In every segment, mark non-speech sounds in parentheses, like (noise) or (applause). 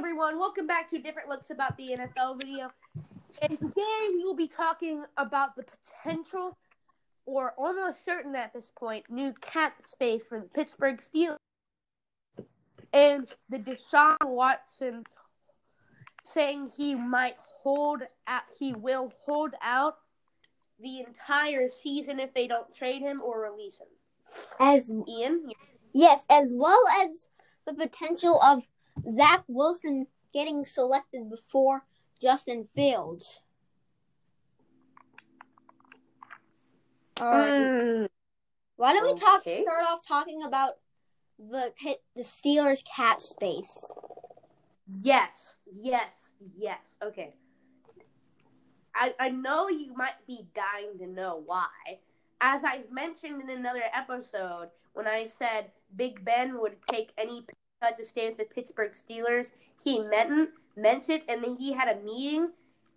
everyone, welcome back to Different Looks About the NFL video. And today we will be talking about the potential, or almost certain at this point, new cap space for the Pittsburgh Steelers. And the Deshaun Watson saying he might hold out, he will hold out the entire season if they don't trade him or release him. As Ian, yes, as well as the potential of Zach Wilson getting selected before Justin Fields. Right. Mm, Why don't we talk? Okay. Start off talking about the pit, the Steelers cap space. Yes, yes, yes. Okay. I I know you might be dying to know why. As I mentioned in another episode, when I said Big Ben would take any cut to stay with the Pittsburgh Steelers, he meant meant it, and then he had a meeting,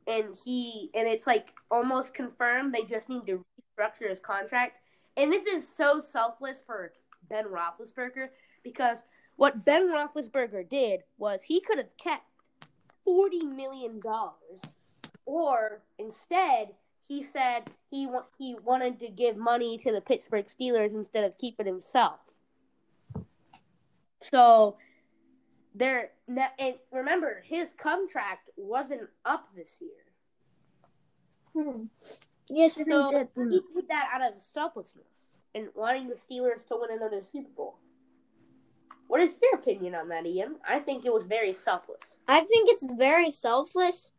and he and it's like almost confirmed. They just need to restructure his contract, and this is so selfless for Ben Roethlisberger because what Ben Roethlisberger did was he could have kept forty million dollars, or instead he said he wa- he wanted to give money to the Pittsburgh Steelers instead of keep it himself. So there, and remember his contract wasn't up this year, Hmm. Yes, so he did that out of selflessness and wanting the Steelers to win another Super Bowl. What is your opinion on that, Ian? I think it was very selfless. I think it's very selfless.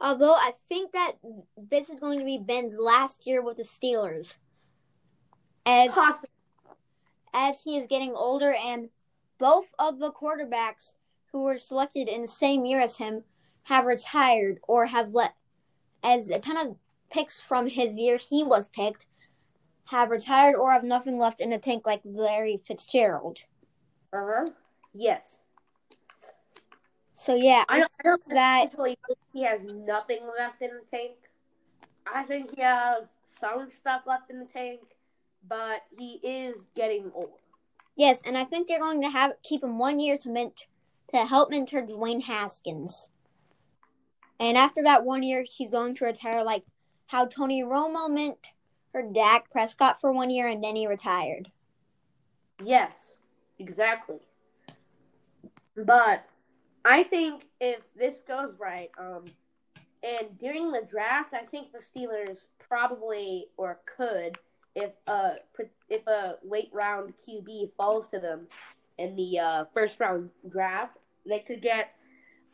Although I think that this is going to be Ben's last year with the Steelers, as Possibly. as he is getting older, and both of the quarterbacks who were selected in the same year as him have retired or have let, as a ton of picks from his year he was picked have retired or have nothing left in the tank, like Larry Fitzgerald. Uh huh. Yes. So yeah, I don't, I don't that- he has nothing left in the tank. I think he has some stuff left in the tank, but he is getting old. Yes, and I think they're going to have keep him one year to ment to help mentor Dwayne Haskins. And after that one year, he's going to retire, like how Tony Romo mentored Dak Prescott for one year, and then he retired. Yes, exactly. But I think if this goes right, um, and during the draft, I think the Steelers probably or could, if uh if a late round QB falls to them in the uh, first round draft, they could get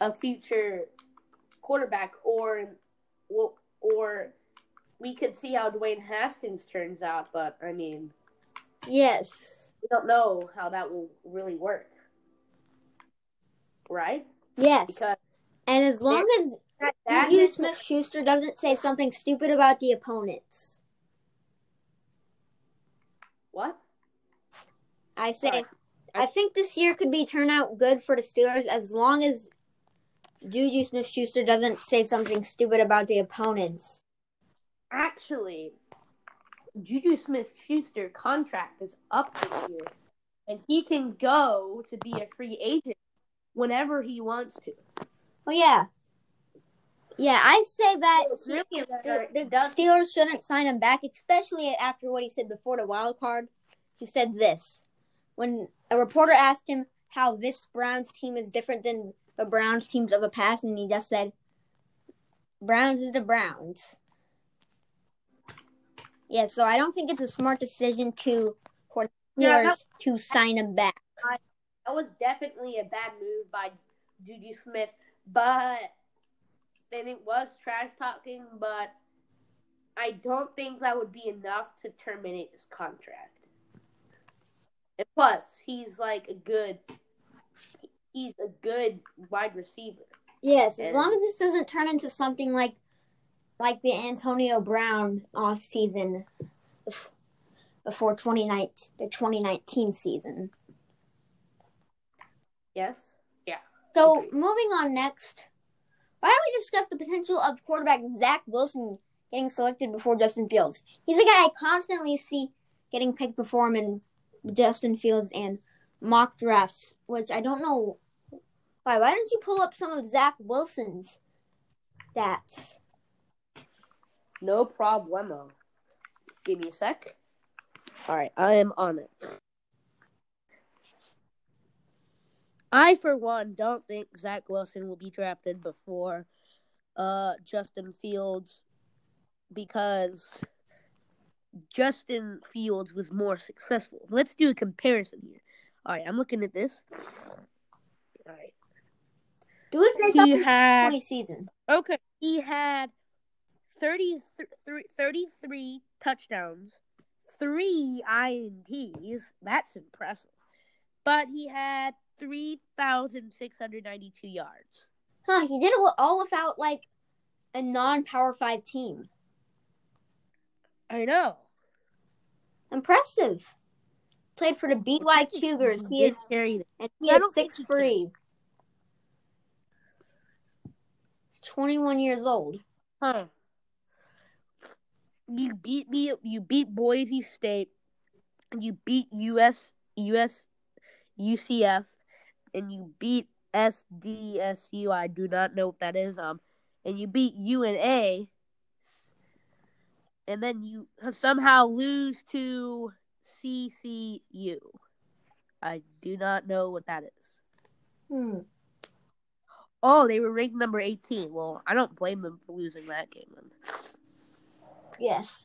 a future quarterback, or or we could see how Dwayne Haskins turns out. But I mean, Yes, we don't know how that will really work, right? yes. Because and as long as Juju Smith Schuster doesn't say something stupid about the opponents, what? I say Sorry. I think this year could be turn out good for the Steelers as long as Juju Smith Schuster doesn't say something stupid about the opponents. Actually, Juju Smith Schuster contract is up this year, and he can go to be a free agent whenever he wants to. Oh yeah, yeah. I say that It's really a matter- the, the Steelers shouldn't sign him back, especially after what he said before the wild card. He said this when a reporter asked him how this Browns team is different than the Browns teams of the past, and he just said, "Browns is the Browns." Yeah, so I don't think it's a smart decision to for Yeah, Steelers to sign him back. that was definitely a bad move by Juju Smith, but then it was trash talking. But I don't think that would be enough to terminate his contract. And plus, he's like a good, he's a good wide receiver. Yes, as long as this doesn't turn into something like like the Antonio Brown off season before 2019 the 2019 season. Yes. Yeah. So Agreed. moving on next, why don't we discuss the potential of quarterback Zach Wilson getting selected before Justin Fields? He's a guy I constantly see getting picked before him in Justin Fields and mock drafts, which I don't know Why? Why don't you pull up some of Zach Wilson's stats? No problemo. Give me a sec. All right, I am on it. I, for one, don't think Zach Wilson will be drafted before uh, Justin Fields because Justin Fields was more successful. Let's do a comparison here. All right, I'm looking at this. All right. Do it based He had 20 season. Okay. He had 30, 33 touchdowns, three INTs. That's impressive. But he had 3,692 yards. Huh, he did it all without like a non power five team. I know. Impressive. Played for the BY Cougars. He is and he is six. He's twenty one years old. Huh. You beat me. You beat Boise State. You beat US US UCF, and you beat SDSU. I do not know what that is. Um, and you beat UNA, and then you somehow lose to CCU. I do not know what that is. Hmm. Oh, they were ranked number 18. Well, I don't blame them for losing that game then. Yes.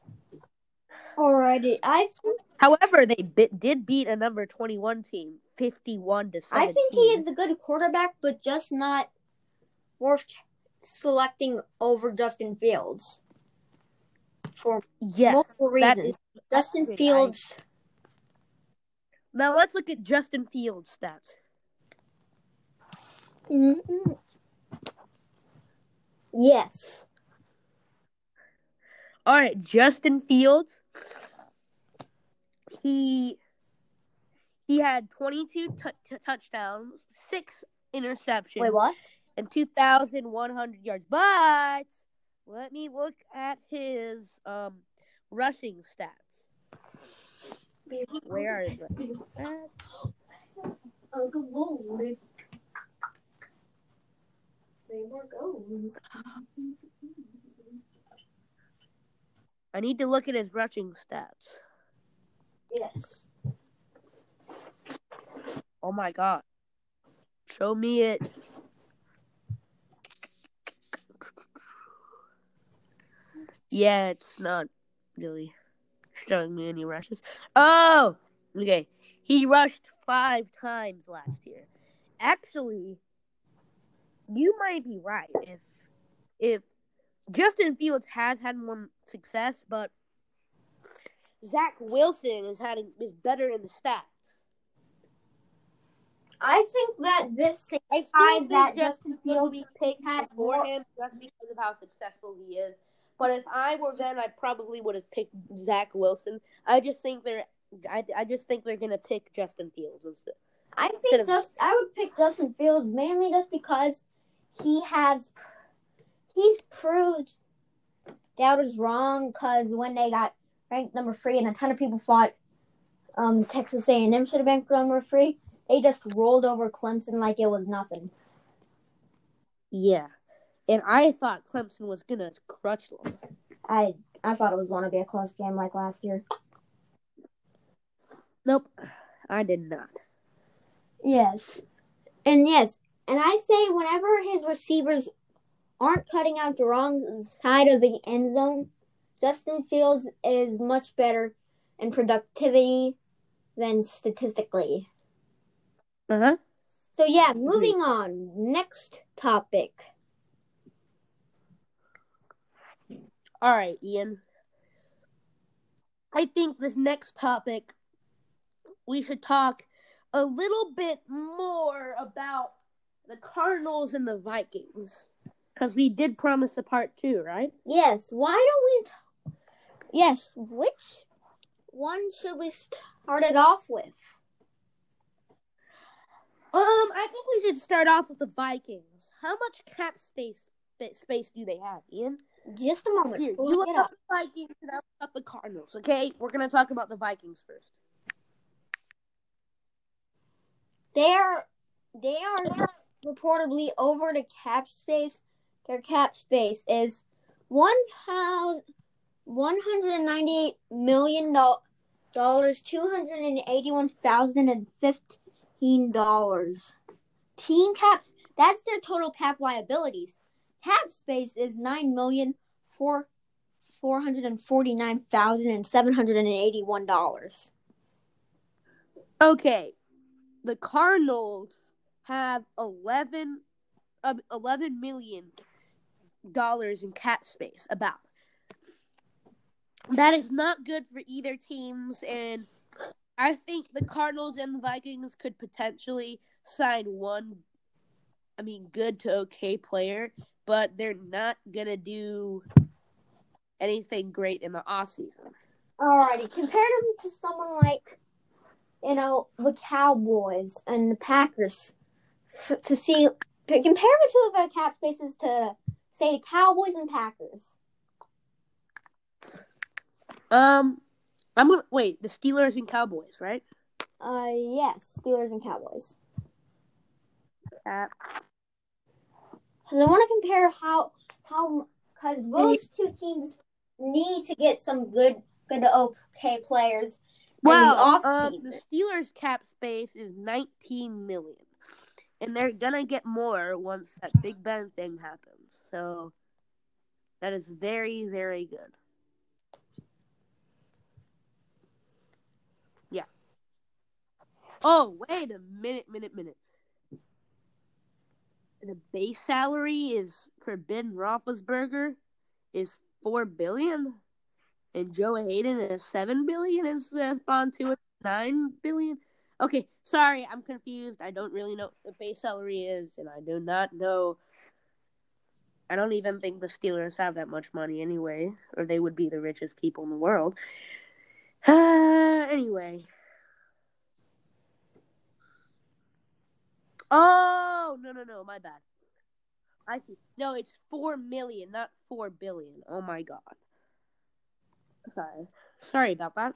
Alrighty. I think However, they bit, did beat a number 21 team 51 to 17. I think he is a good quarterback, but just not worth selecting over Justin Fields for Yes. multiple reasons. is- Justin I- Fields. Now let's look at Justin Fields stats. Mm-mm. Yes. All right, Justin Fields. He he had 22 t- t- touchdowns, 6 interceptions. Wait, what? and 2,100 yards. But let me look at his um rushing stats. Where is it? Uncle Gold. They were gold. I need to look at his rushing stats. Yes. Oh my god. Show me it. Yeah, it's not really showing me any rushes. Oh, okay. He rushed five times last year. Actually, you might be right. If if Justin Fields has had more success, but Zach Wilson is having is better in the stats. I think that this I signifies that Justin Fields picked had for him just because of how successful he is. But if I were then, I probably would have picked Zach Wilson. I just think they're, I, I just think they're gonna pick Justin Fields instead. I think just I would pick Justin Fields mainly just because he has he's proved doubters wrong because when they got ranked number three and a ton of people thought um, Texas A&M should have been number three, they just rolled over Clemson like it was nothing. Yeah, and I thought Clemson was gonna crutch them. I I thought it was going to be a close game like last year. Nope, I did not. Yes. And yes, and I say whenever his receivers aren't cutting out the wrong side of the end zone, Justin Fields is much better in productivity than statistically. Uh huh. So yeah, moving on. Next topic. All right, Ian. I think this next topic, we should talk a little bit more about the Cardinals and the Vikings. Because we did promise a part two, right? Yes, why don't we t- Yes, which one should we start it off with? Um, I think we should start off with the Vikings. How much cap space space do they have, Ian? Just a moment. Here, you look up the Vikings and I'll look up the Cardinals, okay? We're gonna talk about the Vikings first. They are they are reportedly over the cap space. Their cap space is one thousand one hundred and ninety-eight million dollars, two hundred and eighty-one thousand and fifteen dollars. Team caps. That's their total cap liabilities. Cap space is nine million four four hundred and forty-nine thousand and seven hundred and eighty-one dollars. Okay, the Cardinals have 11, uh, 11 million dollars in cap space. About that is not good for either teams, and I think the Cardinals and the Vikings could potentially sign one. I mean, good to okay player, but they're not gonna do anything great in the off season. Alrighty, compare them to someone like, you know, the Cowboys and the Packers f- to see compare the two of their cap spaces to say the Cowboys and Packers. Um, I'm gonna wait. The Steelers and Cowboys, right? Uh, yes, Steelers and Cowboys. Cap. Because I want to compare how how because those two teams need to get some good good okay players. in the Well, uh, the Steelers cap space is 19 million, and they're gonna get more once that Big Ben thing happens. So that is very, very good. Oh, wait a minute, minute, minute. The base salary is for Ben Roethlisberger is four billion, and Joe Haden is seven billion, and Seth Bontu is nine billion. Okay, sorry, I'm confused. I don't really know what the base salary is, and I do not know. I don't even think the Steelers have that much money anyway, or they would be the richest people in the world. Uh, (sighs) anyway. Oh no no no, my bad. I see. No, it's four million, not four billion. Oh my god. Sorry. Sorry about that.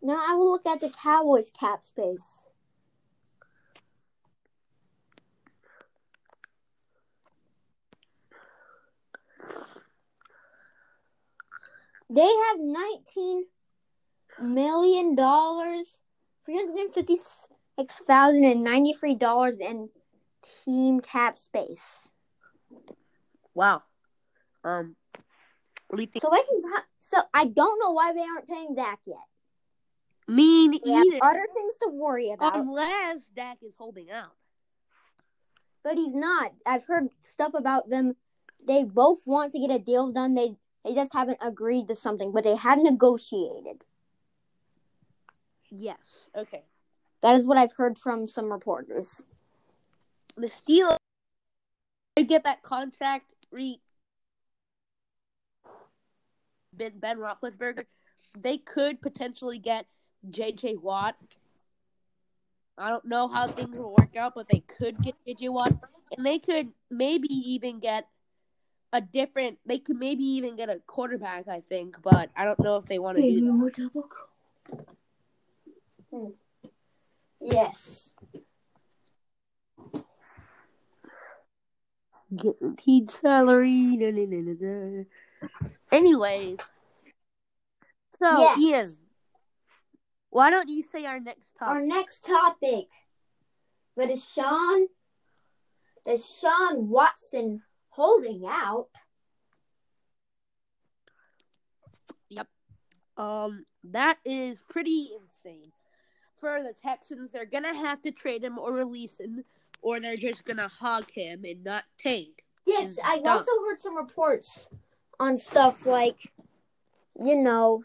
now I will look at the Cowboys cap space. They have nineteen million dollars, three hundred fifty-six thousand and ninety-three dollars in team cap space. Wow. Um. What do you think? So they can. So I don't know why they aren't paying Dak yet. Have either. other things to worry about, Unless Dak is holding out. but he's not. I've heard stuff about them. They both want to get a deal done. They they just haven't agreed to something, but they have negotiated. Yes. Okay. That is what I've heard from some reporters. The Steelers they get that contract re Ben Ben Roethlisberger. They could potentially get J.J. Watt. I don't know how things will work out, but they could get J.J. Watt, and they could maybe even get a different. They could maybe even get a quarterback. I think, but I don't know if they want to do that. Yes. Guaranteed salary. Da, da, da. Anyways, so Yes. Ian, why don't you say our next topic? Our next topic. But is Sean is Sean Watson holding out? Yep. Um, that is pretty insane. For the Texans, they're gonna have to trade him or release him, or they're just gonna hog him and not tank. Yes, I've also heard some reports on stuff like, you know,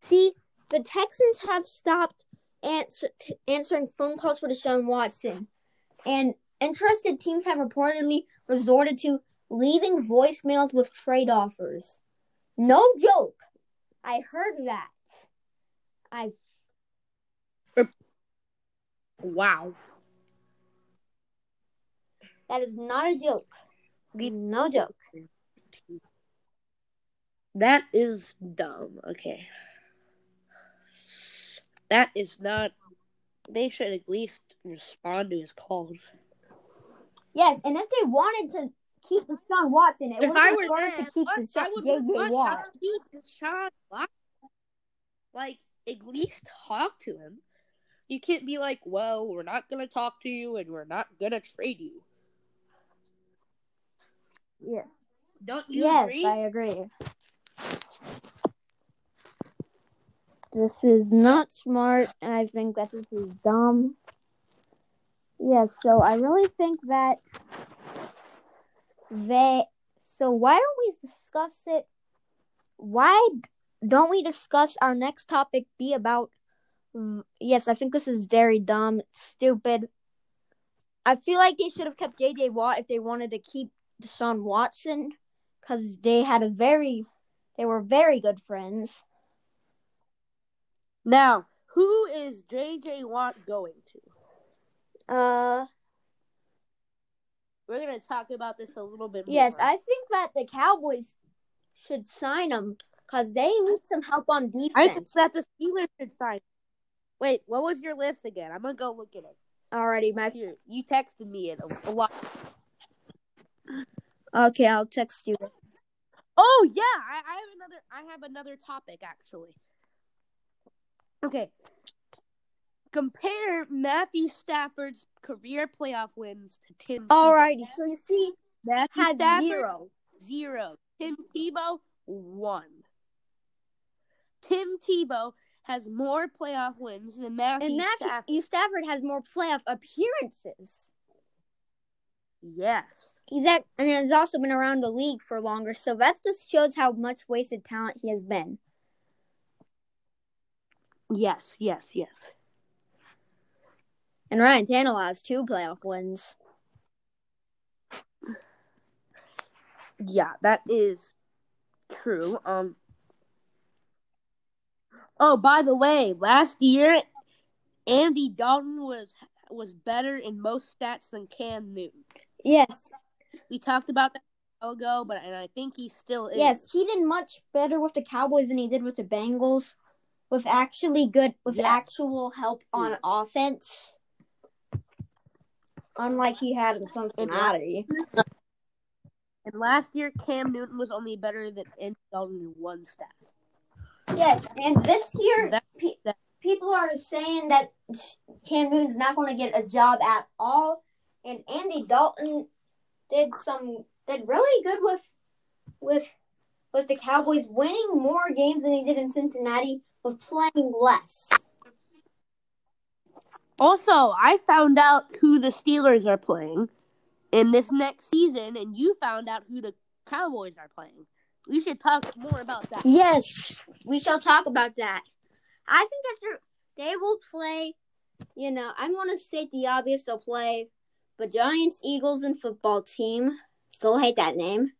see, the Texans have stopped answer, t- answering phone calls for Deshaun Watson, and interested teams have reportedly resorted to leaving voicemails with trade offers. No joke. I heard that. I Wow. that is not a joke. No joke. That is dumb. Okay. That is not they should at least respond to his calls. Yes, and if they wanted to keep the Deshaun Watson, it If I were been harder them, to keep what? Deshaun, I would JJ want Watt. to keep Deshaun Watson. Like, at least talk to him. You can't be like, well, we're not going to talk to you and we're not going to trade you. Yes. Don't you yes, agree? I agree. This is not smart, and I think that this is dumb. Yes, so I really think that they. So why don't we discuss it? Why don't we discuss our next topic? Be about. Yes, I think this is very dumb, stupid. I feel like they should have kept J.J. Watt if they wanted to keep Deshaun Watson because they had a very, they were very good friends. Now, who is JJ Watt going to? Uh, We're going to talk about this a little bit more. yes, I think that the Cowboys should sign him because they need some help on defense. I think that the Steelers should sign. Wait, what was your list again? I'm going to go look at it. Alrighty, Here, you texted me it a, a lot. okay, I'll text you. Oh yeah, I, I have another. I have another topic actually. Okay. Compare Matthew Stafford's career playoff wins to Tim. Tebow. Alrighty, so you see, Matthew has Stafford zero. zero. Tim Tebow one. Tim Tebow has more playoff wins than Matthew, And Stafford. Matthew Stafford has more playoff appearances. Yes. He's at, and has also been around the league for longer, so that just shows how much wasted talent he has been. Yes. Yes. Yes. And Ryan Tannehill has two playoff wins. Yeah, that is true. Um. Oh, by the way, last year, Andy Dalton was was better in most stats than Cam Newton. Yes, We talked about that a while ago, but and I think he still is. yes, he did much better with the Cowboys than he did with the Bengals, with actually good, with Yes. actual help on offense. Unlike he had in Cincinnati. And last year, Cam Newton was only better than Andy Dalton in one stat. Yes, and this year, That- that- people are saying that Cam Newton's not going to get a job at all, and Andy Dalton did some did really good with with with the Cowboys, winning more games than he did in Cincinnati with playing less. Also, I found out who the Steelers are playing in this next season, and you found out who the Cowboys are playing. We should talk more about that. Yes, we shall talk about that. I think that they're- they will play. You know, I'm going to state the obvious. They'll play the Giants, Eagles, and football team. Still hate that name.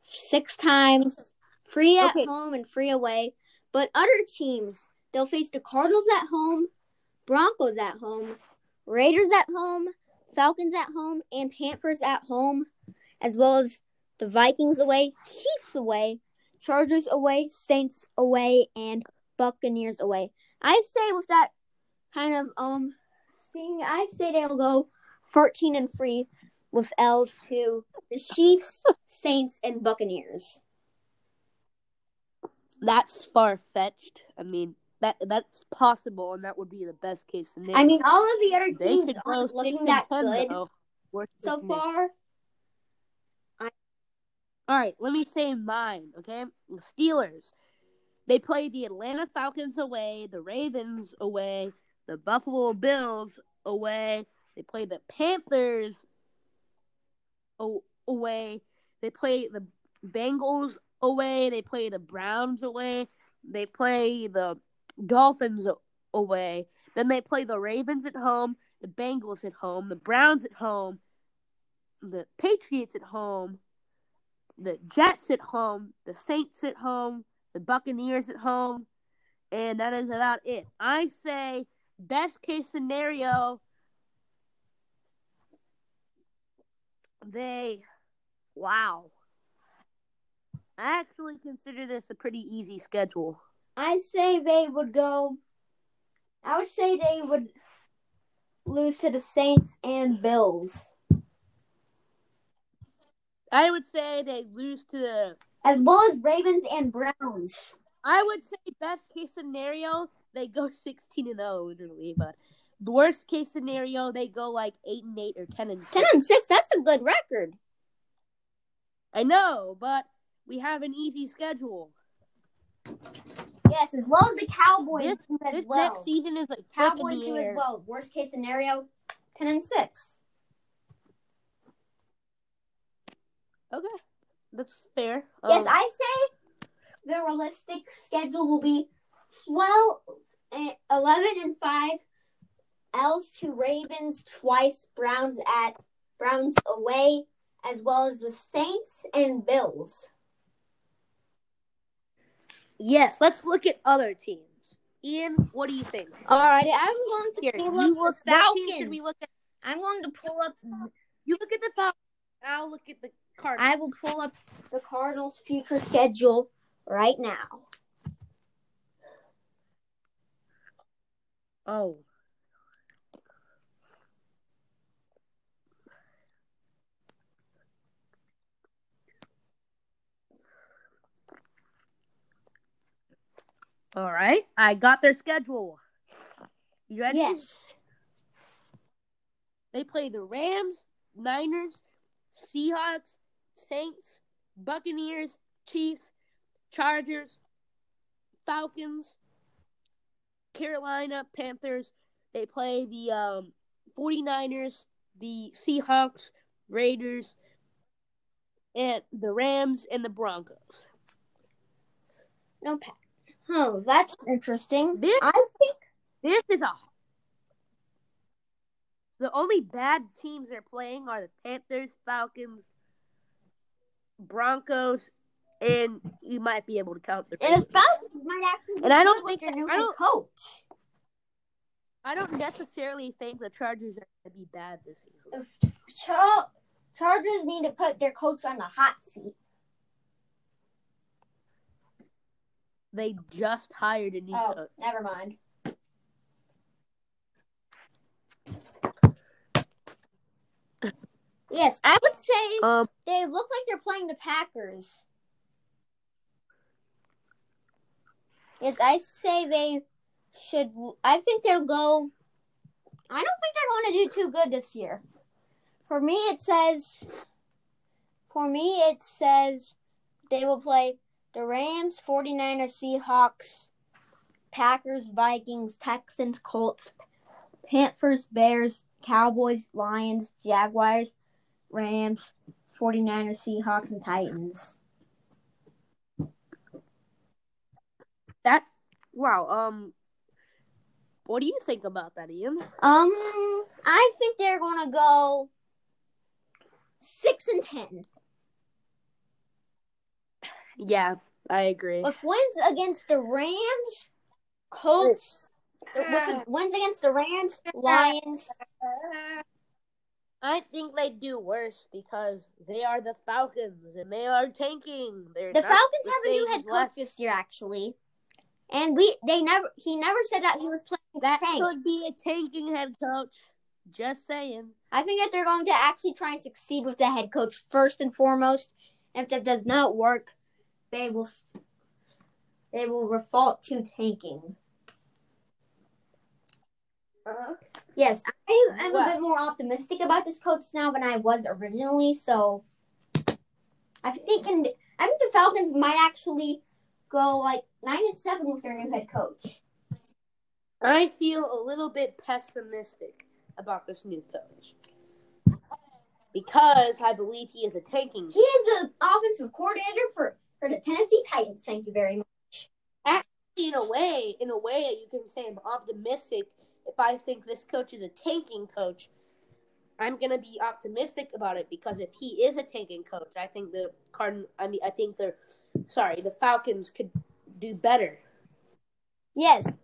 Six times, free at Okay. home and free away. But other teams, they'll face the Cardinals at home, Broncos at home, Raiders at home, Falcons at home, and Panthers at home, as well as the Vikings away, Chiefs away, Chargers away, Saints away, and Buccaneers away. I say with that kind of um thing, I say they'll go fourteen and three with L's to the Chiefs, (laughs) Saints, and Buccaneers. That's far fetched. I mean, that that's possible, and that would be the best case scenario. I mean, all of the other teams aren't looking that good. So far. All right, let me say mine. Okay, the Steelers. They play the Atlanta Falcons away, the Ravens away, the Buffalo Bills away. They play the Panthers away. They play the Bengals away. They play the Browns away. They play the Dolphins away. Then they play the Ravens at home, the Bengals at home, the Browns at home, the Patriots at home, the Jets at home, the Saints at home, the Buccaneers at home, and that is about it. I say best case scenario they wow. I actually consider this a pretty easy schedule. I say they would go. I would say they would lose to the Saints and Bills, I would say they lose to the. as well as Ravens and Browns. I would say best case scenario they go sixteen and zero literally, but the worst case scenario they go like eight and eight or ten and Ten six. and six, that's a good record. I know, but we have an easy schedule. Yes, as well as the Cowboys This do as this well. next season is in Cowboys the do as well. Worst case scenario, ten and six. Okay, that's fair. yes, Um, I say the realistic schedule will be 12, eh, 11 and five. L's to Ravens twice. Browns at Browns away, as well as the Saints and Bills. yes. Let's look at other teams. Ian, what do you think? All right, I'm going to Here, pull you up look. the What team should we Falcons. look at? I'm going to pull up. You look at the Falcons. I'll look at the Cardinals. I will pull up the Cardinals' future schedule right now. Oh. All right, I got their schedule. You ready? Yes. They play the Rams, Niners, Seahawks, Saints, Buccaneers, Chiefs, Chargers, Falcons, Carolina Panthers. They play the um, 49ers, the Seahawks, Raiders, and the Rams and the Broncos. No pack. Oh, that's interesting. This I think this is a the only bad teams they're playing are the Panthers, Falcons, Broncos, and you might be able to count the and Raiders. Falcons might actually And I don't think- their new I don't- coach. I don't necessarily think the Chargers are going to be bad this season. The Char- Chargers need to put their coach on the hot seat. They just hired a new Oh, coach. never mind. Yes, I would say Um, they look like they're playing the Packers. Yes, I say they should. I think they'll go. I don't think they're going to do too good this year. For me, it says. For me, it says they will play the Rams, 49ers, Seahawks, Packers, Vikings, Texans, Colts, Panthers, Bears, Cowboys, Lions, Jaguars, Rams, 49ers, Seahawks, and Titans. that wow. Um, what do you think about that, Ian? Um, I think they're gonna go six and ten Yeah, I agree. with wins against the Rams, Colts, with (laughs) wins against the Rams, Lions. I think they do worse because they are the Falcons and they are tanking. They're The Falcons the have a new head coach last- this year, actually, and we they never he never said that he was playing That tank. could be a tanking head coach. Just saying. I think that they're going to actually try and succeed with the head coach first and foremost. And if that does not work, they will they will default to tanking. Uh-huh. Yes, I am Well- a bit more optimistic about this coach now than I was originally. So I think and I think the Falcons might actually go like nine and seven with their new head coach. I feel a little bit pessimistic about this new coach. Because I believe he is a tanking He is an offensive coordinator for, for the Tennessee Titans. Thank you very much. Actually, in a way, in a way, you can say I'm optimistic. If I think this coach is a tanking coach, I'm gonna be optimistic about it because if he is a tanking coach, I think the Cardin, I mean, I think the, sorry, the Falcons could do better. Yes.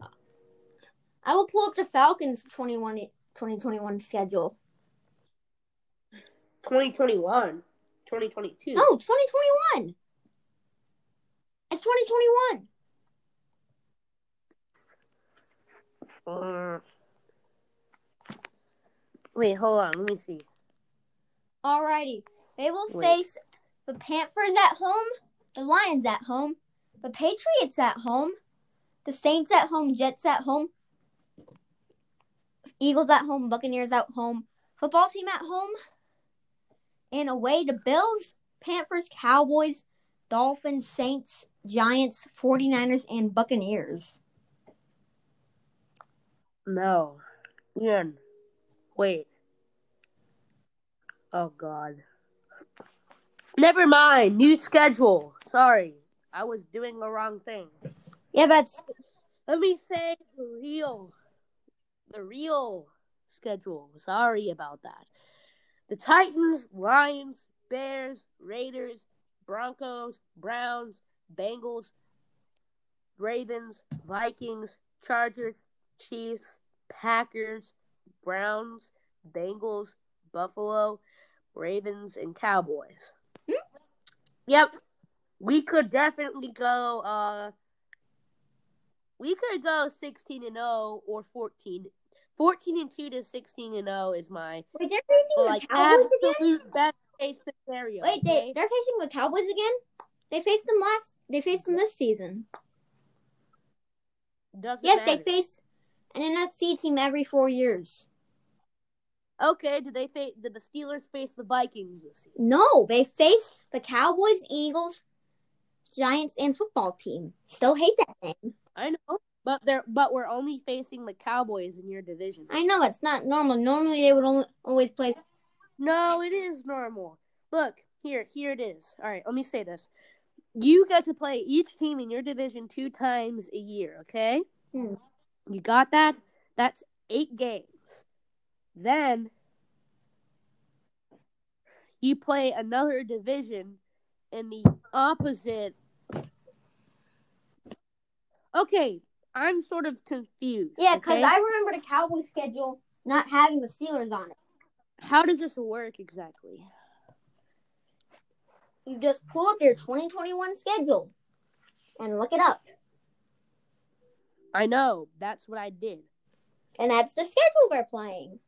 I will pull up the Falcons 21, 2021 schedule. 2021, 2022. No, 2021. It's 2021. Uh, Wait, hold on. Let me see. Alrighty. They will Wait. face the Panthers at home, the Lions at home, the Patriots at home, the Saints at home, Jets at home, Eagles at home, Buccaneers at home, football team at home, and away to Bills, Panthers, Cowboys, Dolphins, Saints, Giants, 49ers, and Buccaneers. No. Ian. Wait. Oh God. Never mind. New schedule. Sorry. I was doing the wrong thing. Yeah, that's Let me say the real the real schedule. Sorry about that. The Titans, Lions, Bears, Raiders, Broncos, Browns, Bengals, Ravens, Vikings, Chargers, Chiefs, Packers, Browns, Bengals, Buffalo, Ravens, and Cowboys. Hmm? Yep. We could definitely go uh we could go 16 and 0 or 14 14 and 2 to 16 and 0 is my Wait, they're facing like the Cowboys again? absolute best case scenario. Wait, they okay? they're facing the Cowboys again? They faced them last. They faced them this season. Doesn't Yes, they face an NFC team every four years. Okay, did they face did the Steelers face the Vikings this season? No, they face the Cowboys, Eagles, Giants, and football team. Still hate that name. I know. But they're but we're only facing the Cowboys in your division. I know it's not normal. Normally they would only always play. No, it is normal. Look, here, here it is. All right, let me say this. You get to play each team in your division two times a year, okay? Hmm. You got that? That's eight games. Then you play another division in the opposite. Okay, I'm sort of confused. Yeah, because okay? I remember the Cowboys schedule not having the Steelers on it. How does this work exactly? You just pull up your 2021 schedule and look it up, I know, that's what I did. and that's the schedule we're playing.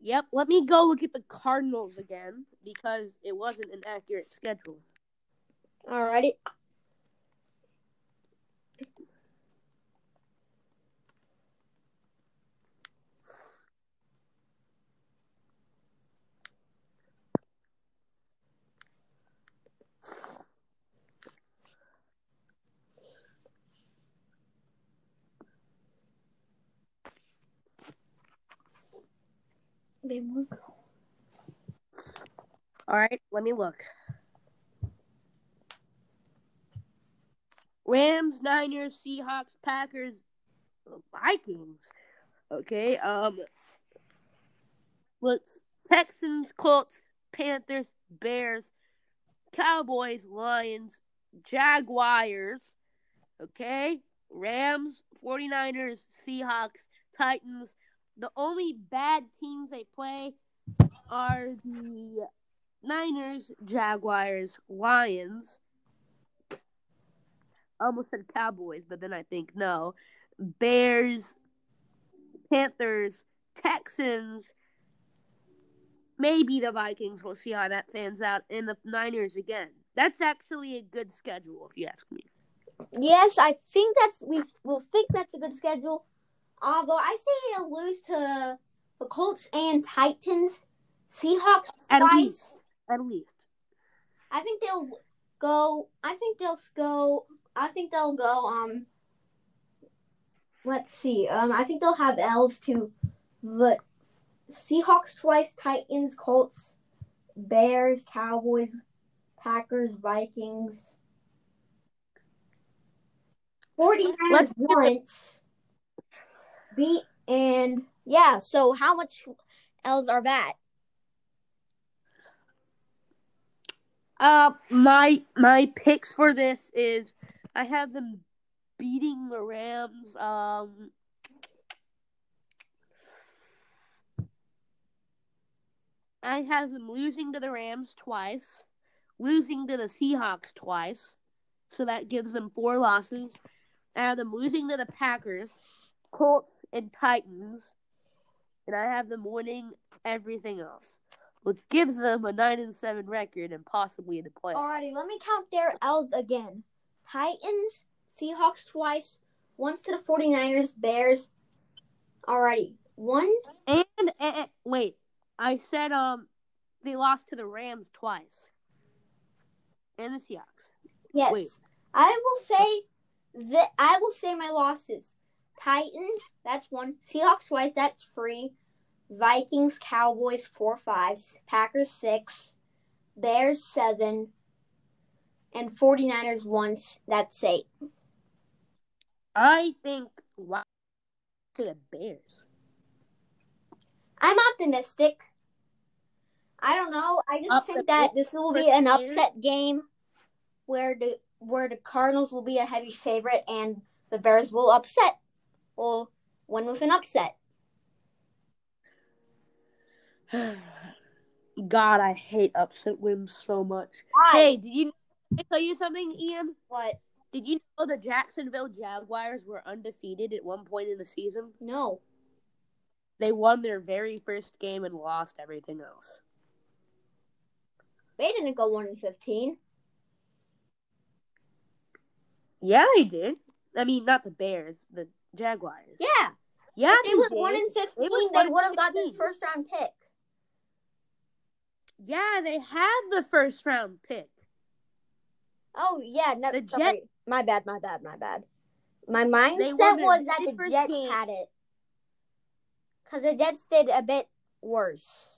Yep, let me go look at the Cardinals again because it wasn't an accurate schedule. Alrighty. All right, let me look. Rams, Niners, Seahawks, Packers, Vikings. Okay, um, let's Texans, Colts, Panthers, Bears, Cowboys, Lions, Jaguars. Okay, Rams, 49ers, Seahawks, Titans. The only bad teams they play are the Niners, Jaguars, Lions. I almost said Cowboys, but then I think no. Bears, Panthers, Texans, maybe the Vikings. We'll see how that pans out. And the Niners again. That's actually a good schedule, if you ask me. Yes, I think that's we will think that's a good schedule. Although I say they'll lose to the Colts and Titans, Seahawks At twice. least. At least. I think they'll go. I think they'll go. I think they'll go. Um, let's see. Um, I think they'll have L's to the Seahawks twice, Titans, Colts, Bears, Cowboys, Packers, Vikings. 49ers Let's once. Beat and yeah, so how much L's are that? Uh, my my picks for this is I have them beating the Rams. Um, I have them losing to the Rams twice, losing to the Seahawks twice, so that gives them four losses. I them losing to the Packers, Colts, and Titans, and I have them winning everything else, which gives them a nine and seven record and possibly in the playoffs. Alrighty, let me count their L's again. Titans, Seahawks twice, once to the 49ers, Bears. Alrighty, one. And, and wait, I said um they lost to the Rams twice. And the Seahawks. Yes. Wait. I will say that I will say my losses. Titans, that's one. Seahawks twice, that's three. Vikings, Cowboys, four fives. Packers, six. Bears, seven. And 49ers once, that's eight. I think wow to the Bears. I'm optimistic. I don't know. I just think that this will be an upset game where the where the Cardinals will be a heavy favorite and the Bears will upset. Will one with an upset. (sighs) God, I hate upset wins so much. Why? Hey, did you I tell you something, Ian? What? Did you know the Jacksonville Jaguars were undefeated at one point in the season? No. They won their very first game and lost everything else. They didn't go one and fifteen. Yeah, they did. I mean, not the Bears, the Jaguars. Yeah. Yeah, If they went did. one and fifteen, they would have gotten 15. first round pick. Yeah, they had the first round pick. Oh yeah, no, The sorry. Jet- My bad, my bad, my bad. My mindset was that the Jets game. had it. Because the Jets did a bit worse.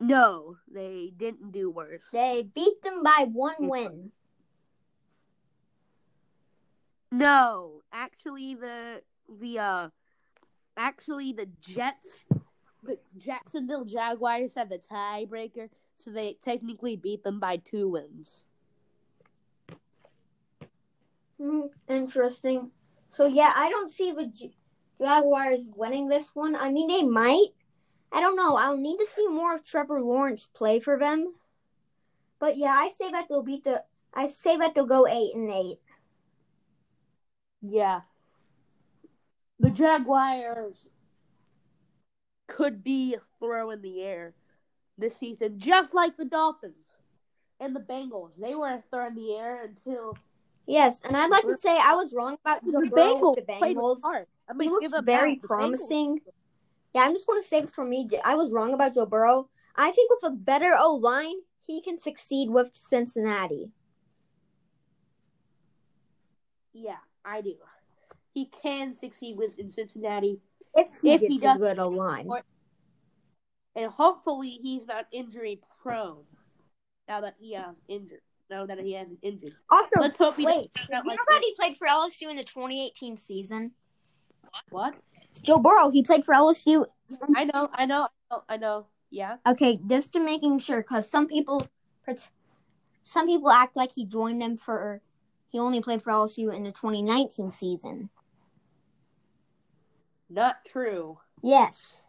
No, they didn't do worse. They beat them by one win. No, actually, the the uh, actually the Jets, the Jacksonville Jaguars had the tiebreaker, so they technically beat them by two wins. Hmm, interesting. So yeah, I don't see the Jaguars winning this one. I mean, they might. I don't know. I'll need to see more of Trevor Lawrence play for them. But yeah, I say that they'll beat the. I say that they'll go eight and eight. Yeah, the Jaguars could be a throw in the air this season, just like the Dolphins and the Bengals. They were a throw in the air until Yes, and I'd like to say I was wrong about the Burrow Bengals the Bengals. hard. I He looks very. Promising. Yeah, I'm just going to say this for me. I was wrong about Joe Burrow. I think with a better O line, he can succeed with Cincinnati. Yeah, I do. He can succeed with in Cincinnati, If he If he gets a does- good O line. or- and hopefully he's not injury prone. Now that he has injured, now that he hasn't injured, Also, let's hope he wait, doesn't out you like know that he played for LSU in the 2018 season? what? Joe Burrow, he played for LSU. I know, I know, I know, I know. Yeah, Okay, just to making sure, because some people, some people act like he joined them for. He only played for LSU in the 2019 season. not true. Yes.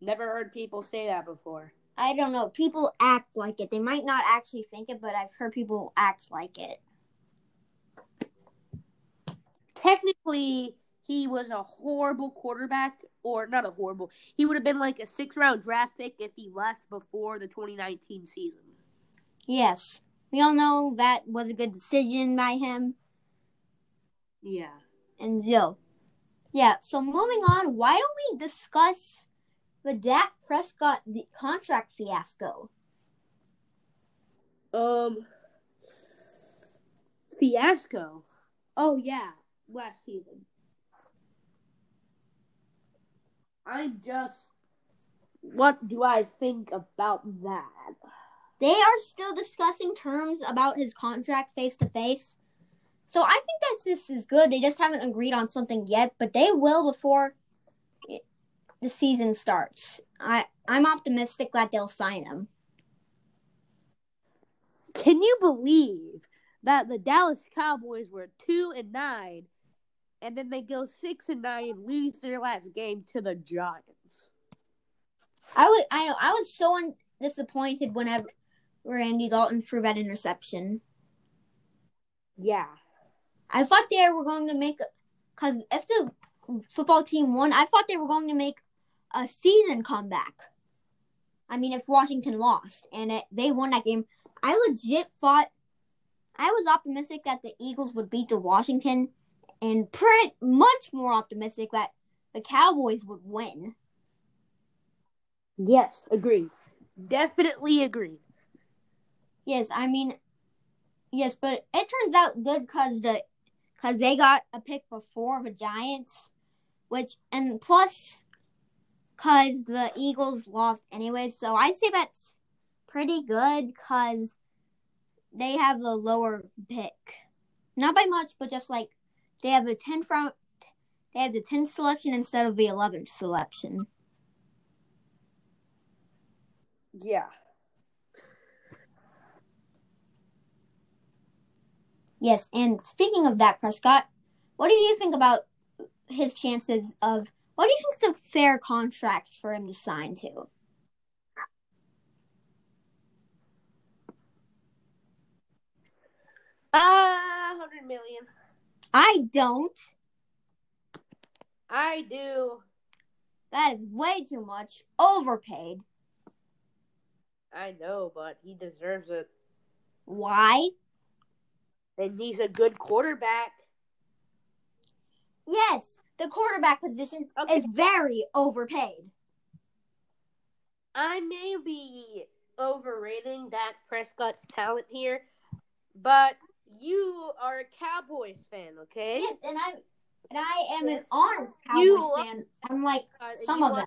Never heard people say that before. I don't know. People act like it. They might not actually think it, but I've heard people act like it. Technically, he was a horrible quarterback, or not a horrible. He would have been like a six round draft pick if he left before the 2019 season. Yes. We all know that was a good decision by him Yeah. and Joe. Yeah, so moving on, why don't we discuss the Dak Prescott the contract fiasco? Um, fiasco. Oh yeah, last season. I'm just. What do I think about that? They are still discussing terms about his contract face to face. So I think that this is good. They just haven't agreed on something yet, but they will before the season starts. I I'm optimistic that they'll sign him. Can you believe that the Dallas Cowboys were two and nine, and then they go six and nine and lose their last game to the Giants? I was I know I was so un- disappointed whenever Andy Dalton threw that interception. Yeah. I thought they were going to make because if the football team won, I thought they were going to make a season comeback. I mean, if Washington lost and it, they won that game, I legit thought I was optimistic that the Eagles would beat the Washington, and pretty much more optimistic that the Cowboys would win. Yes, agreed. Definitely agreed. Yes, I mean, yes, but it turns out good because the because they got a pick before the Giants, which and plus because the Eagles lost anyway. So I say that's pretty good because they have the lower pick, not by much, but just like they have the 10th round, they have the 10th selection instead of the 11th selection. Yeah. Yes, and speaking of that, Prescott, what do you think about his chances of? What do you think is a fair contract for him to sign to? Uh, hundred million. I don't. I do. That is way too much. Overpaid. I know, but he deserves it. Why? And he's a good quarterback. Yes, the quarterback position Okay. is very overpaid. I may be overrating Dak Prescott's talent here, but you are a Cowboys fan, okay? Yes, and I and I am an Yes. honest Cowboys You fan, unlike and some of them.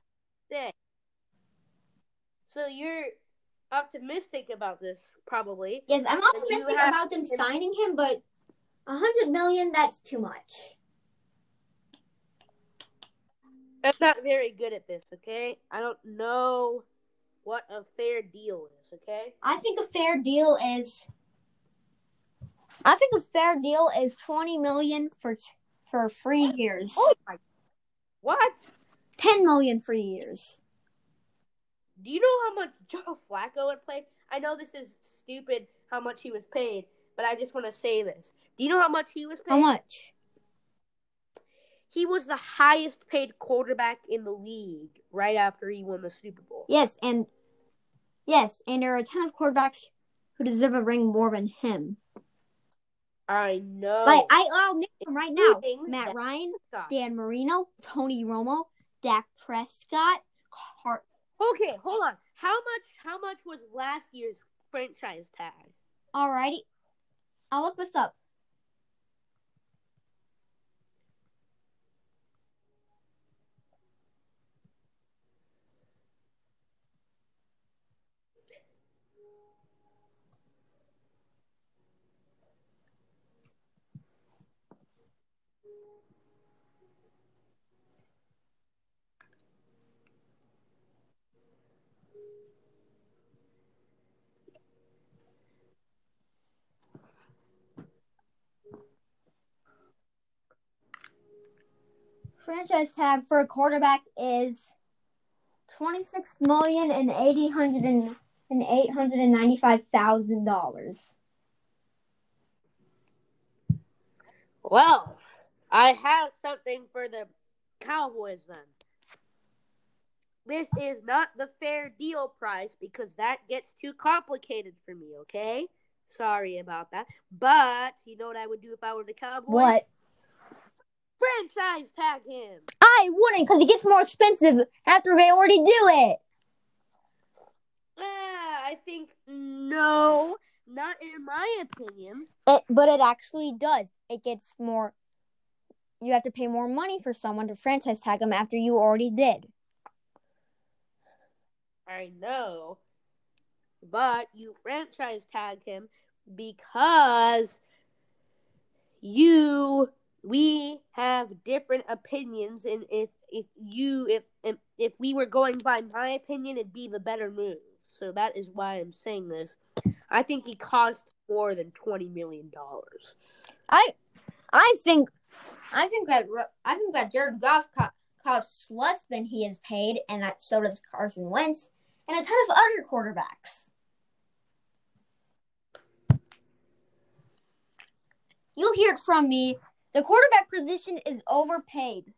So you're optimistic about this, probably. Yes, I'm optimistic about them signing him, but a hundred million that's too much. I'm not very good at this, okay? I don't know what a fair deal is, okay? I think a fair deal is. I think a fair deal is twenty million for for three years. Oh my. What? Ten million for years. Do you know how much (laughs) Joe Flacco would play? I know this is stupid how much he was paid, but I just want to say this. Do you know how much he was paid? How much? He was the highest paid quarterback in the league right after he won the Super Bowl. Yes, and yes, and there are a ton of quarterbacks who deserve a ring more than him. I know. Like I, I'll name them right now: Matt Ryan, Dan Marino, Tony Romo, Dak Prescott. Car- Okay, hold on. How much? How much was last year's franchise tag? Alrighty, I'll look this up. Franchise tag for a quarterback is twenty six million and eighty hundred and and eight hundred and ninety five thousand dollars. Well, I have something for the Cowboys then. This is not the fair deal price because that gets too complicated for me, okay? Sorry about that. But you know what I would do if I were the Cowboys? What? Franchise tag him. I wouldn't because it gets more expensive after they already do it. Ah, I think no, not in my opinion. It, but it actually does. It gets more. You have to pay more money for someone to franchise tag them after you already did. I know. But you franchise tag him because you we have different opinions and if if you if if, we were going by my opinion it'd be the better move. So that is why I'm saying this. I think he cost more than 20 million dollars. I, I think, I think that I think that Jared Goff co- costs less than he is paid, and that so does Carson Wentz and a ton of other quarterbacks. You'll hear it from me. The quarterback position is overpaid.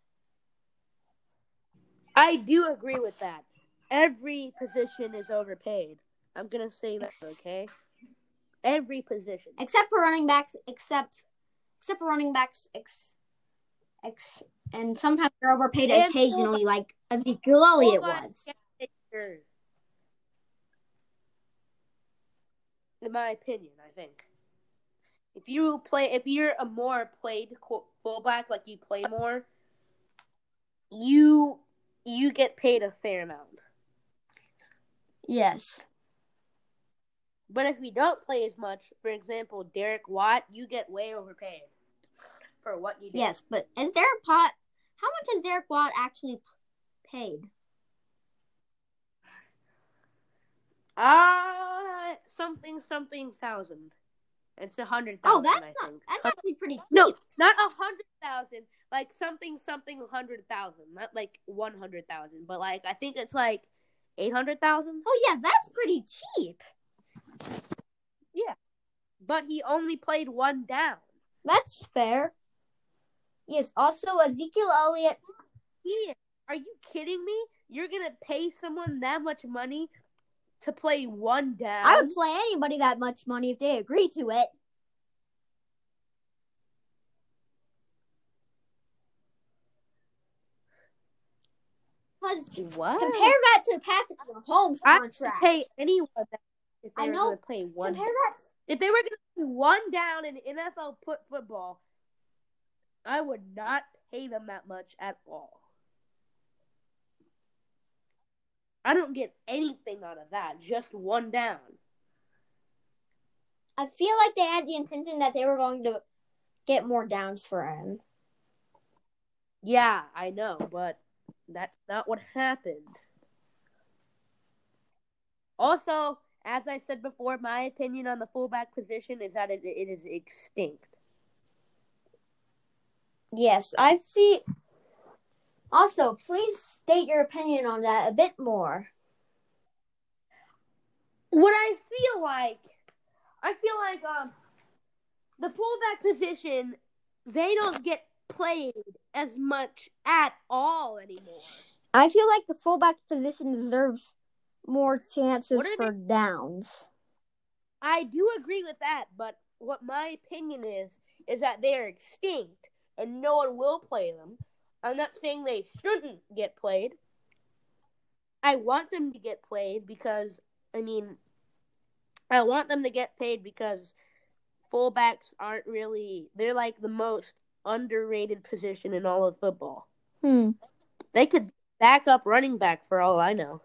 I do agree with that. Every position is overpaid. I'm gonna say that, okay? Every position. except for running backs, except except for running backs, ex, ex, and sometimes they're overpaid And occasionally, like Ezekiel Elliott Fullback was. gets paid more. In my opinion, I think. If you play, if you're a more played fullback, like you play more, you you get paid a fair amount. Yes. But if you don't play as much, for example, Derek Watt, you get way overpaid for what you do. Yes, but is Derek Pot? How much is Derek Watt actually paid? Ah, something something thousand. It's a hundred Oh, thousand. that's I not. think. That's actually pretty. Cheap. (laughs) No, not a hundred thousand. Like something something hundred thousand. Not like one hundred thousand, but like I think it's like eight hundred thousand. Oh yeah, that's pretty cheap. Yeah, but he only played one down. That's fair. Yes. Also, Ezekiel Elliott. Ian, are you kidding me? You're gonna pay someone that much money to play one down? I would play anybody that much money if they agree to it. Because what? compare that to Patrick Mahomes' contract. I pay anyone that if they I were know. gonna play one. compare that. If they were gonna play one down in NFL put football, I would not pay them that much at all. I don't get anything out of that. Just one down. I feel like they had the intention that they were going to get more downs for him. Yeah, I know, but that's not what happened. Also, as I said before, my opinion on the fullback position is that it, it is extinct. Yes, I feel. Also, please state your opinion on that a bit more. What I feel like, I feel like um, the fullback position, they don't get played as much at all anymore. I feel like the fullback position deserves more chances for downs. I do agree with that, but what my opinion is is that they are extinct and no one will play them. I'm not saying they shouldn't get played. I want them to get played because I mean I want them to get paid because fullbacks aren't really they're like the most underrated position in all of football. Hmm. They could back up running back for all I know.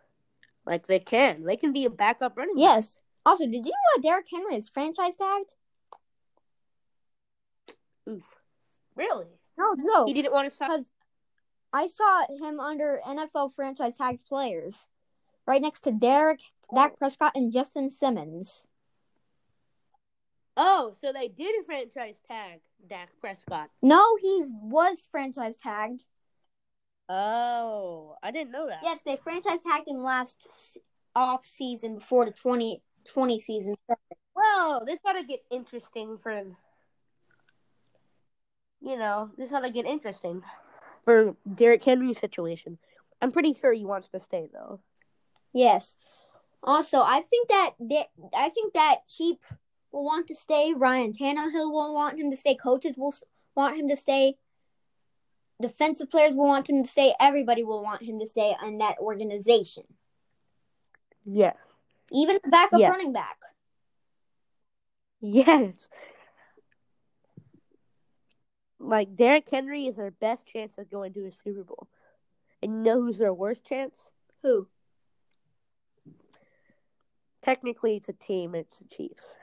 Like they can. They can be a backup running back. Yes. Also, did you know that Derrick Henry is franchise tagged? Oof. Really? No, no. He didn't want to stop Because I saw him under NFL franchise tagged players, right next to Derek, Dak oh. Prescott, and Justin Simmons. Oh, so they did franchise tag Dak Prescott. No, he was franchise tagged. Oh, I didn't know that. Yes, they franchise tagged him last off season before the 2020 season. Whoa, this ought to get interesting for. You know, this ought to get interesting for Derrick Henry's situation. I'm pretty sure he wants to stay though. Yes. Also, I think that they, I think that Cheap will want to stay. Ryan Tannehill will want him to stay. Coaches will want him to stay. Defensive players will want him to stay. Everybody will want him to stay in that organization. Yes. Even the backup Yes. running back. Yes. Like Derrick Henry is their best chance of going to a Super Bowl. And you know who's their worst chance? Who? Technically, it's a team. It's the Chiefs.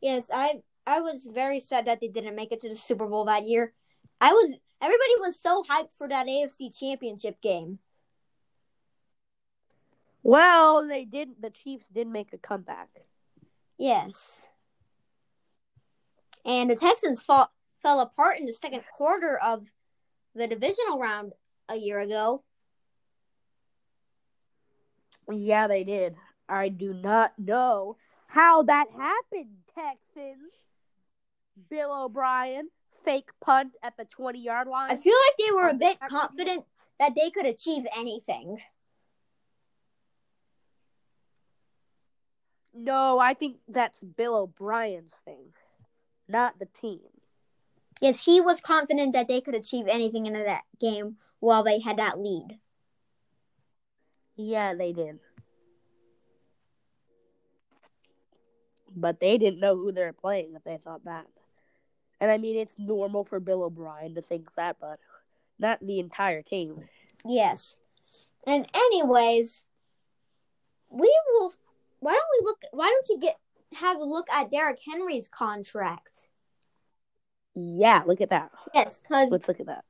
Yes, I I was very sad that they didn't make it to the Super Bowl that year. I was everybody was so hyped for that AFC Championship game. Well, they did. The Chiefs did make a comeback. Yes. And the Texans fall, fell apart in the second quarter of the divisional round a year ago. Yeah, they did. I do not know how that happened, Texans. Bill O'Brien, fake punt at the 20 yard line. I feel like they were a bit confident that they could achieve anything. No, I think that's Bill O'Brien's thing, not the team. Yes, he was confident that they could achieve anything in that game while they had that lead. Yeah, they did. But they didn't know who they were playing if they thought that. And I mean, it's normal for Bill O'Brien to think that, but not the entire team. Yes. And anyways, we will. Why don't we look? Why don't you get have a look at Derrick Henry's contract? Yeah, look at that. Yes, because Let's look at that.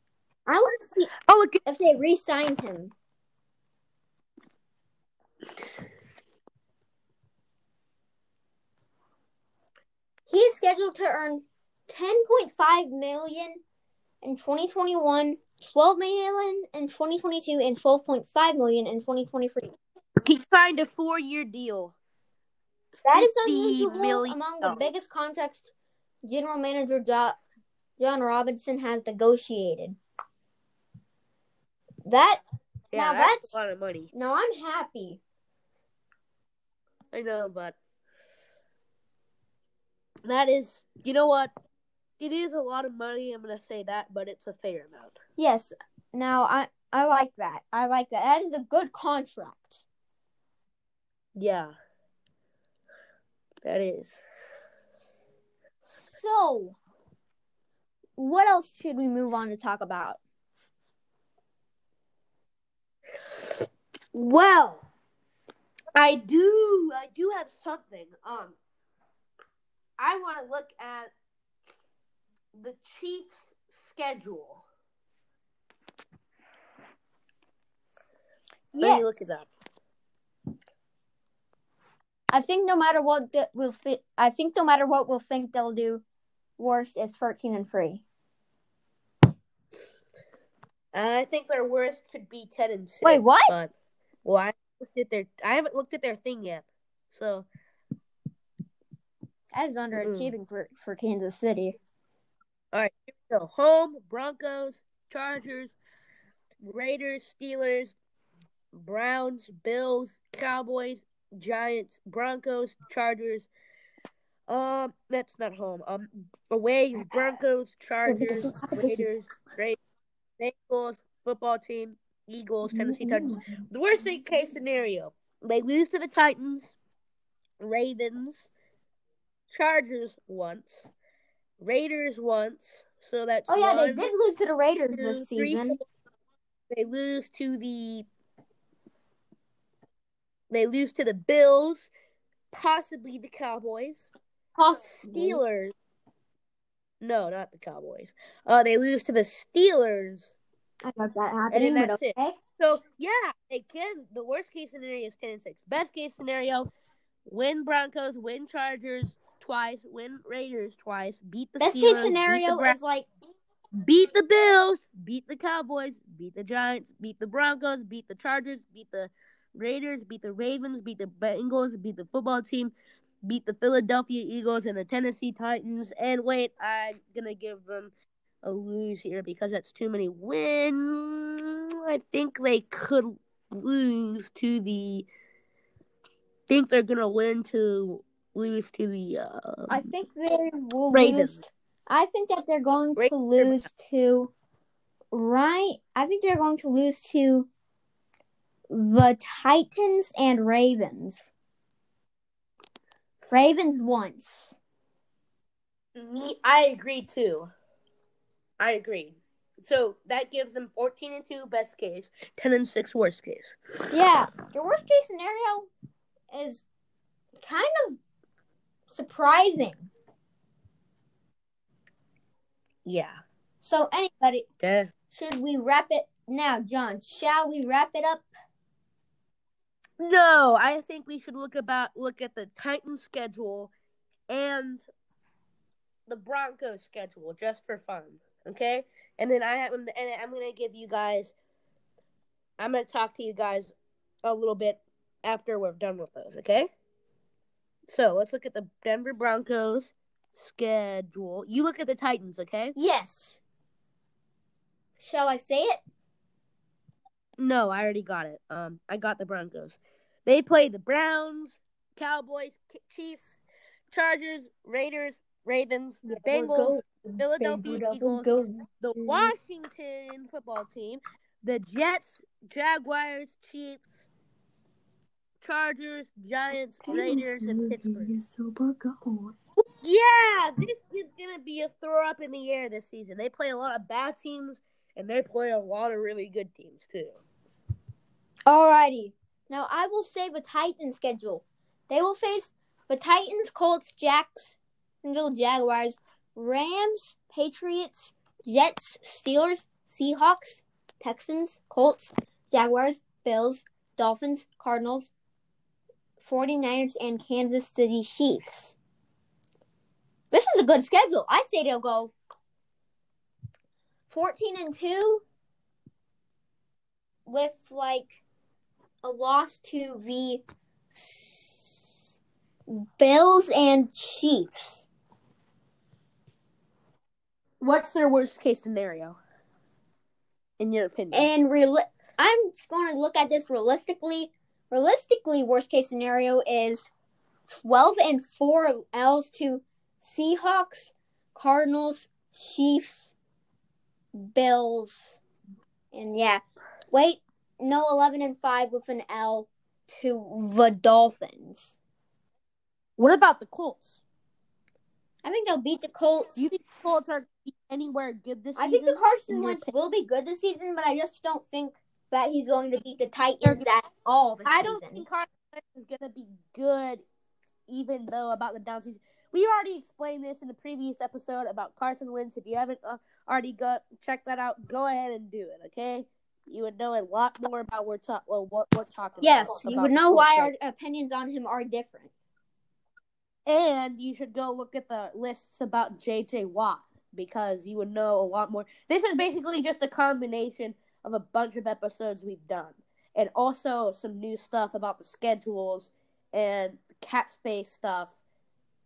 I want to see Oh, look if they re-signed him. He is scheduled to earn 10.5 million in 2021, 12 million in 2022, and 12.5 million in 2023. he signed a four-year deal. That is unusual million among the biggest contracts general manager jo- John Robinson has negotiated. That Yeah, Now that's, that's- a lot of money. no, I'm happy. I know, but that is, you know what? It is a lot of money. I'm gonna say that, but it's a fair amount. Yes. Now I I like that. I like that. That is a good contract. Yeah, that is. So, what else should we move on to talk about? Well, I do. I do have something. Um, I want to look at the Chiefs' schedule. Let me look at that. I think no matter what we'll I think no matter what we'll think they'll do, worst is thirteen and three. Uh, I think their worst could be ten and six. Wait, what? But well, I haven't looked at their. I haven't looked at their thing yet. So That is underachieving for for Kansas City. all right, here we go. Home Broncos, Chargers, Raiders, Steelers, Browns, Bills, Cowboys, Giants, Broncos, Chargers. Um, that's not home. Um, away Broncos, Chargers, Raiders, Raiders, Bengals, football team, Eagles, Tennessee Titans. The worst case scenario, they lose to the Titans, Ravens, Chargers once, Raiders once. So that's Oh yeah, they did lose to the Raiders two, this season. four. They lose to the. They lose to the Bills, possibly the Cowboys. Steelers. No, not the Cowboys. Uh, they lose to the Steelers. I got that happening, then but that's it. So yeah, they can. The worst case scenario is ten and six. Best case scenario, win Broncos, win Chargers twice, win Raiders twice, beat the Best Steelers, case scenario Bra- is like beat the Bills, beat the Cowboys, beat the Giants, beat the Broncos, beat the Chargers, beat the Raiders, beat the Ravens, beat the Bengals, beat the football team, beat the Philadelphia Eagles and the Tennessee Titans. And wait, I'm gonna give them a lose here because that's too many wins. I think they could lose to the. Think they're gonna win to lose to the. Uh, I think they will Ravens. lose. I think that they're going to lose to right. I think they're going to lose to the Titans and Ravens. Ravens once. Me, I agree too. I agree. So that gives them 14 and 2 best case, 10 and 6 worst case. Yeah, the worst case scenario is kind of surprising. Yeah. So, anybody, Duh. should we wrap it now, John? Shall we wrap it up? No, I think we should look about look at the Titans schedule and the Broncos schedule just for fun, okay? And then I have and I'm to give you guys I'm to talk to you guys a little bit after we're done with those, okay? So, let's look at the Denver Broncos schedule. You look at the Titans, okay? Yes. Shall I say it? No, I already got it. Um, I got the Broncos. They play the Browns, Cowboys, Chiefs, Chargers, Raiders, Ravens, the Bengals, Philadelphia Eagles, the Washington football team, the Jets, Jaguars, Chiefs, Chargers, Giants, Raiders, and Pittsburgh. Yeah, this is gonna be a throw up in the air this season. They play a lot of bad teams, and they play a lot of really good teams too. Alrighty. Now I will say the Titans schedule. They will face the Titans, Colts, Jacksonville Jaguars, Rams, Patriots, Jets, Steelers, Seahawks, Texans, Colts, Jaguars, Bills, Dolphins, Cardinals, 49ers, and Kansas City Chiefs. This is a good schedule. I say they'll go 14 and 2 with like a loss to the Bills and Chiefs. What's their worst case scenario, in your opinion? And real, I'm going to look at this realistically. Realistically, worst case scenario is 12 and 4 L's to Seahawks, Cardinals, Chiefs, Bills, and yeah. Wait, no, 11 and 5 with an L to the Dolphins. What about the Colts? I think they'll beat the Colts. You think the Colts are anywhere good this I season? think the Carson Wentz will be good this season, but I just don't think that he's going to beat the Titans at all this I don't season. think Carson Wentz is going to be good, even though about the down season. We already explained this in the previous episode about Carson Wentz. If you haven't uh, already got check that out, go ahead and do it. Okay, you would know a lot more about we're talk well, what we're talking. About. Yes, about, you about would know why our opinions on him are different. And you should go look at the lists about JJ Watt because you would know a lot more. This is basically just a combination of a bunch of episodes we've done, and also some new stuff about the schedules and cap space stuff.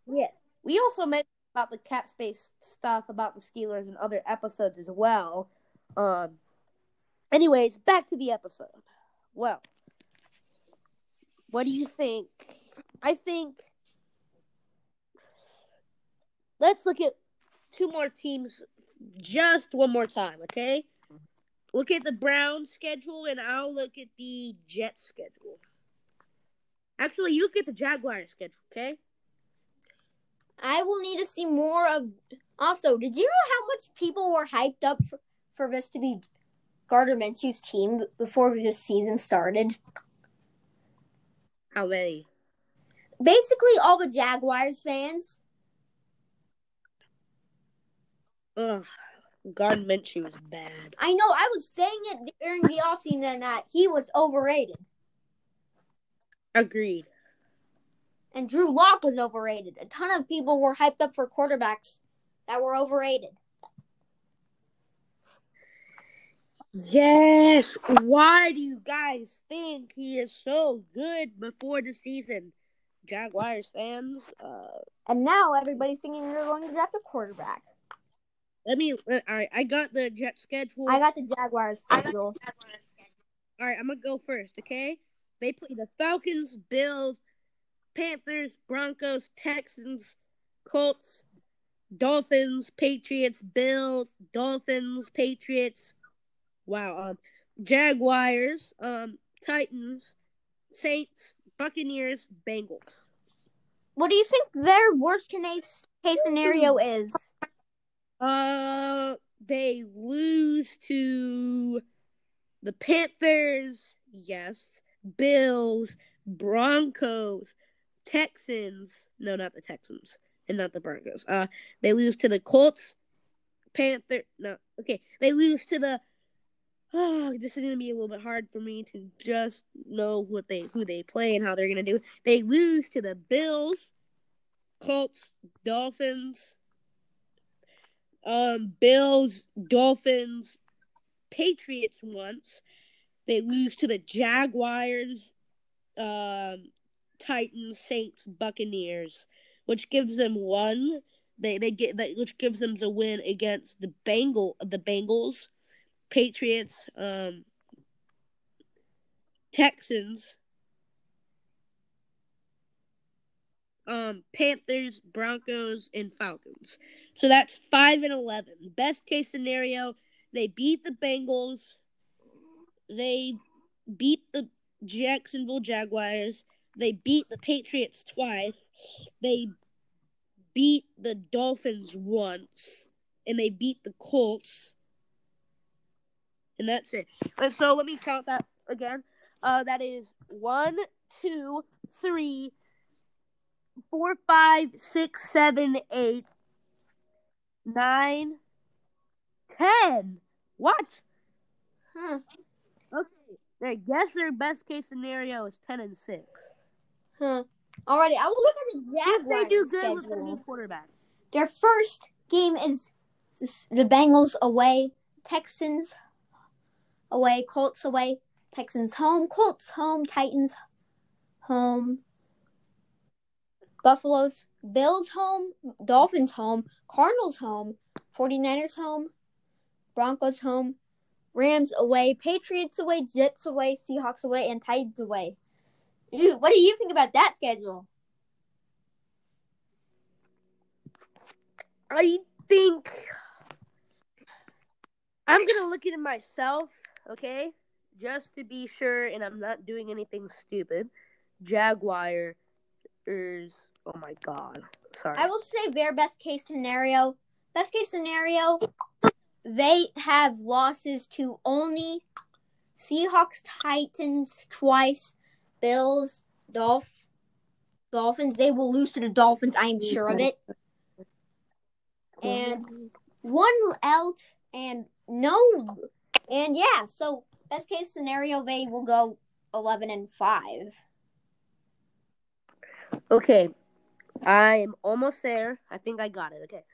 Yeah. We also mentioned about the cap space stuff about the Steelers and other episodes as well. Um. Anyways, back to the episode. Well, what do you think? I think let's look at two more teams just one more time, okay? Look at the Browns schedule and I'll look at the Jets schedule. Actually, you look at the Jaguars schedule, okay? I will need to see more of. Also, did you know how much people were hyped up for, for this to be Gardner Minshew's team before this season started? How many? Basically, all the Jaguars fans. Ugh. Gardner Minshew was bad. I know. I was saying it during the offseason that he was overrated, Agreed. And Drew Lock was overrated. A ton of people were hyped up for quarterbacks that were overrated. Yes. Why do you guys think he is so good before the season? Jaguars fans, uh, And now everybody's thinking they're going to draft a quarterback. let me. All right, I got the Jet schedule. I got the Jaguars schedule. All right, I'm gonna go first. Okay, they play the Falcons, Bills, Panthers, Broncos, Texans, Colts, Dolphins, Patriots, Bills, Dolphins, Patriots. Wow. Um, Jaguars, um, Titans, Saints, Buccaneers, Bengals. What do you think their worst case case scenario is? Uh, they lose to the Panthers, yes, Bills, Broncos, Texans. No, not the Texans, and not the Broncos. Uh, they lose to the Colts, Panther. No, okay, they lose to the. Oh, this is gonna be a little bit hard for me to just know what they who they play and how they're gonna do. They lose to the Bills, Colts, Dolphins, um, Bills, Dolphins, Patriots once. They lose to the Jaguars, um, Titans, Saints, Buccaneers, which gives them one. They they get that which gives them the win against the Bengal the Bengals, Patriots, um, Texans, um, Panthers, Broncos, and Falcons. So that's five and eleven. Best case scenario, they beat the Bengals, they beat the Jacksonville Jaguars, they beat the Patriots twice, they beat the Dolphins once, and they beat the Colts. And that's it. And so let me count that again. Uh, that is one, two, three, four, five, six, seven, eight, nine, ten. What? Hmm. Okay. I guess their best case scenario is ten and six. Huh. Alrighty, I will look at the If they Jaguars do good with their new schedule. quarterback. Their first game is the Bengals away, Texans away, Colts away, Texans home, Colts home, Titans home, Buffaloes, Bills home, Dolphins home, Cardinals home, 49ers home, Broncos home, Rams away, Patriots away, Jets away, Seahawks away, and Titans away. Ew, what do you think about that schedule? I think I'm gonna look at it myself, okay? Just to be sure, and I'm not doing anything stupid. Jaguars. Oh my god. Sorry. I will say their best case scenario. Best case scenario, they have losses to only Seahawks, Titans twice, Bills, Dolph, Dolphins. They will lose to the Dolphins. I am sure of it. And one out and no, and yeah. So best case scenario, they will go eleven and five. Okay. I'm almost there. I think I got it. Okay.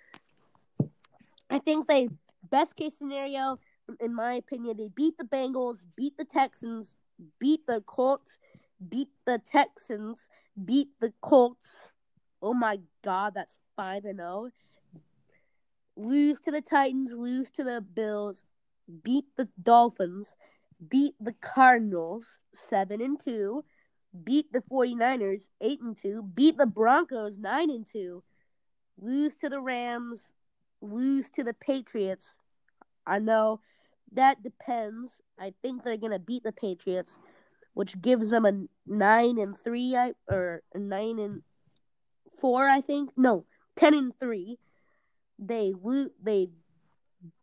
I think they best case scenario, in my opinion, they beat the Bengals, beat the Texans, beat the Colts, beat the Texans, beat the Colts. Oh my god, that's five and zero. Lose to the Titans, lose to the Bills, beat the Dolphins, beat the Cardinals, seven and two, beat the 49ers, eight and two, beat the Broncos, nine and two, lose to the Rams, lose to the Patriots. I know that depends. I think they're gonna beat the Patriots, which gives them a nine and three, or nine and four, I think. No, ten and three. They lo- They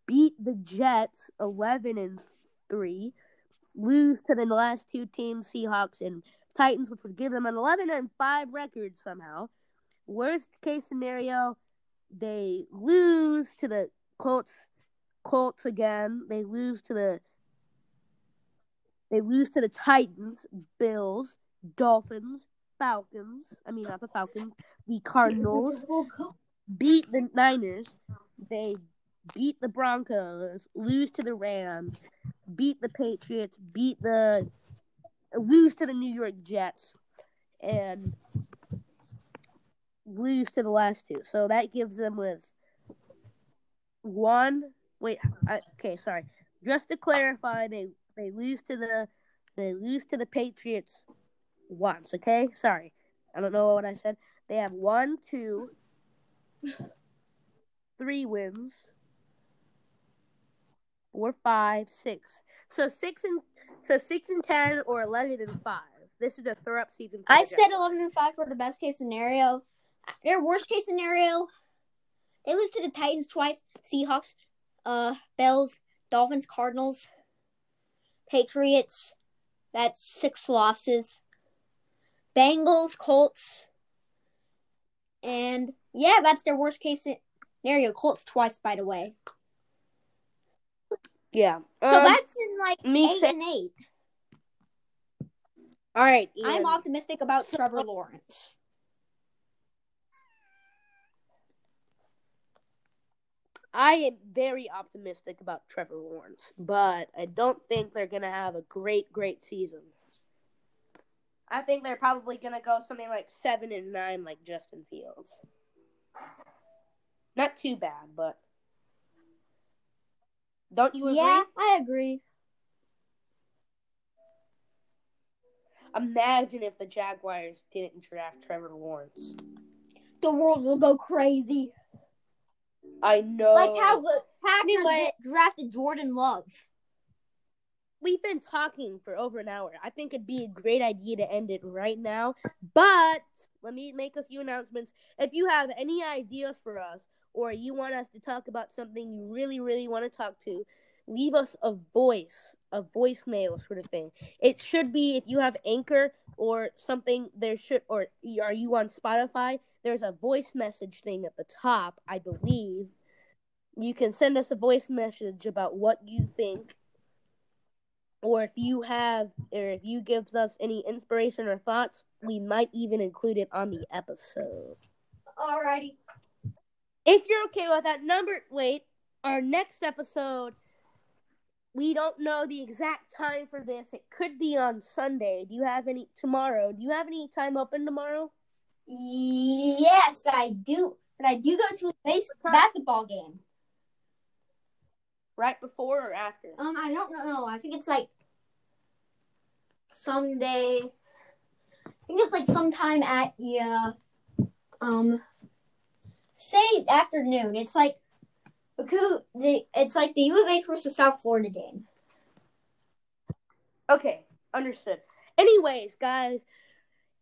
beat the Jets, eleven and three. Lose to the last two teams, Seahawks and Titans, which would give them an eleven and five record somehow. Worst case scenario, they lose to the Colts Colts again. They lose to the they lose to the Titans, Bills, Dolphins, Falcons. I mean not the Falcons, the Cardinals. Beat the Niners. They beat the Broncos, lose to the Rams, beat the Patriots, beat the lose to the New York Jets, and lose to the last two. So that gives them with one. Wait, I, okay, sorry. Just to clarify, they they lose to the they lose to the Patriots once. Okay, sorry, I don't know what I said. They have one, two, three wins, four, five, six. So six and so six and ten or eleven and five. This is a throw up season. I said eleven and five for the best case scenario. Their worst case scenario, they lose to the Titans twice, Seahawks, uh, Bills, Dolphins, Cardinals, Patriots. That's six losses. Bengals, Colts, and yeah, that's their worst case scenario. Colts twice, by the way. yeah. So Um, that's in like me eight say- and eight. all right. I'm optimistic about Trevor Lawrence. I am very optimistic about Trevor Lawrence, but I don't think they're gonna have a great, great season. I think they're probably gonna go something like seven and nine, like Justin Fields. Not too bad, but don't you agree? Yeah, I agree. Imagine if the Jaguars didn't draft Trevor Lawrence. The world will go crazy. I know. Like how the Packers Anyway. drafted Jordan Love. we've been talking for over an hour. I think it'd be a great idea to end it right now. But let me make a few announcements. If you have any ideas for us or you want us to talk about something you really, really want to talk to, leave us a voice, a voicemail sort of thing. It should be if you have Anchor or something, there should, or are you on Spotify? There's a voice message thing at the top, I believe. You can send us a voice message about what you think or if you have or if you gives us any inspiration or thoughts, we might even include it on the episode. Alrighty. If you're okay with that number, wait, our next episode we don't know the exact time for this. It could be on Sunday. Do you have any tomorrow? Do you have any time open tomorrow? Yes, I do. But I do go to a base- basketball game. Right before or after? Um, I don't know. I think it's like someday. I think it's like sometime at yeah, um, say afternoon. It's like It's like the U of H versus South Florida game. Okay, understood. Anyways, guys,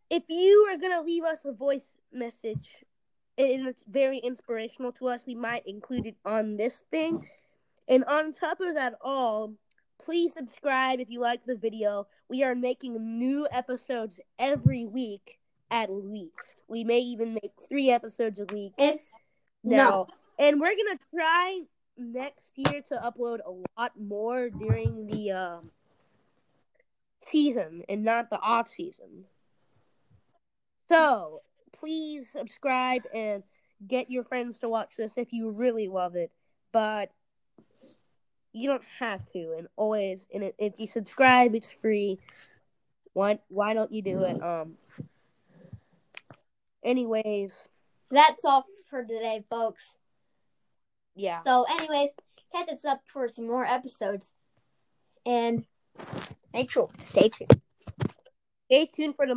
if you are gonna leave us a voice message and it's very inspirational to us, we might include it on this thing. And on top of that all, please subscribe if you like the video. We are making new episodes every week at least. We may even make three episodes a week If now. And we're gonna try next year to upload a lot more during the um season and not the off season. So please subscribe and get your friends to watch this if you really love it. But you don't have to, and always, and if you subscribe, it's free. Why why don't you do it? Um. Anyways, that's all for today, folks. Yeah. So, anyways, catch us up for some more episodes, and make sure stay tuned. Stay tuned for the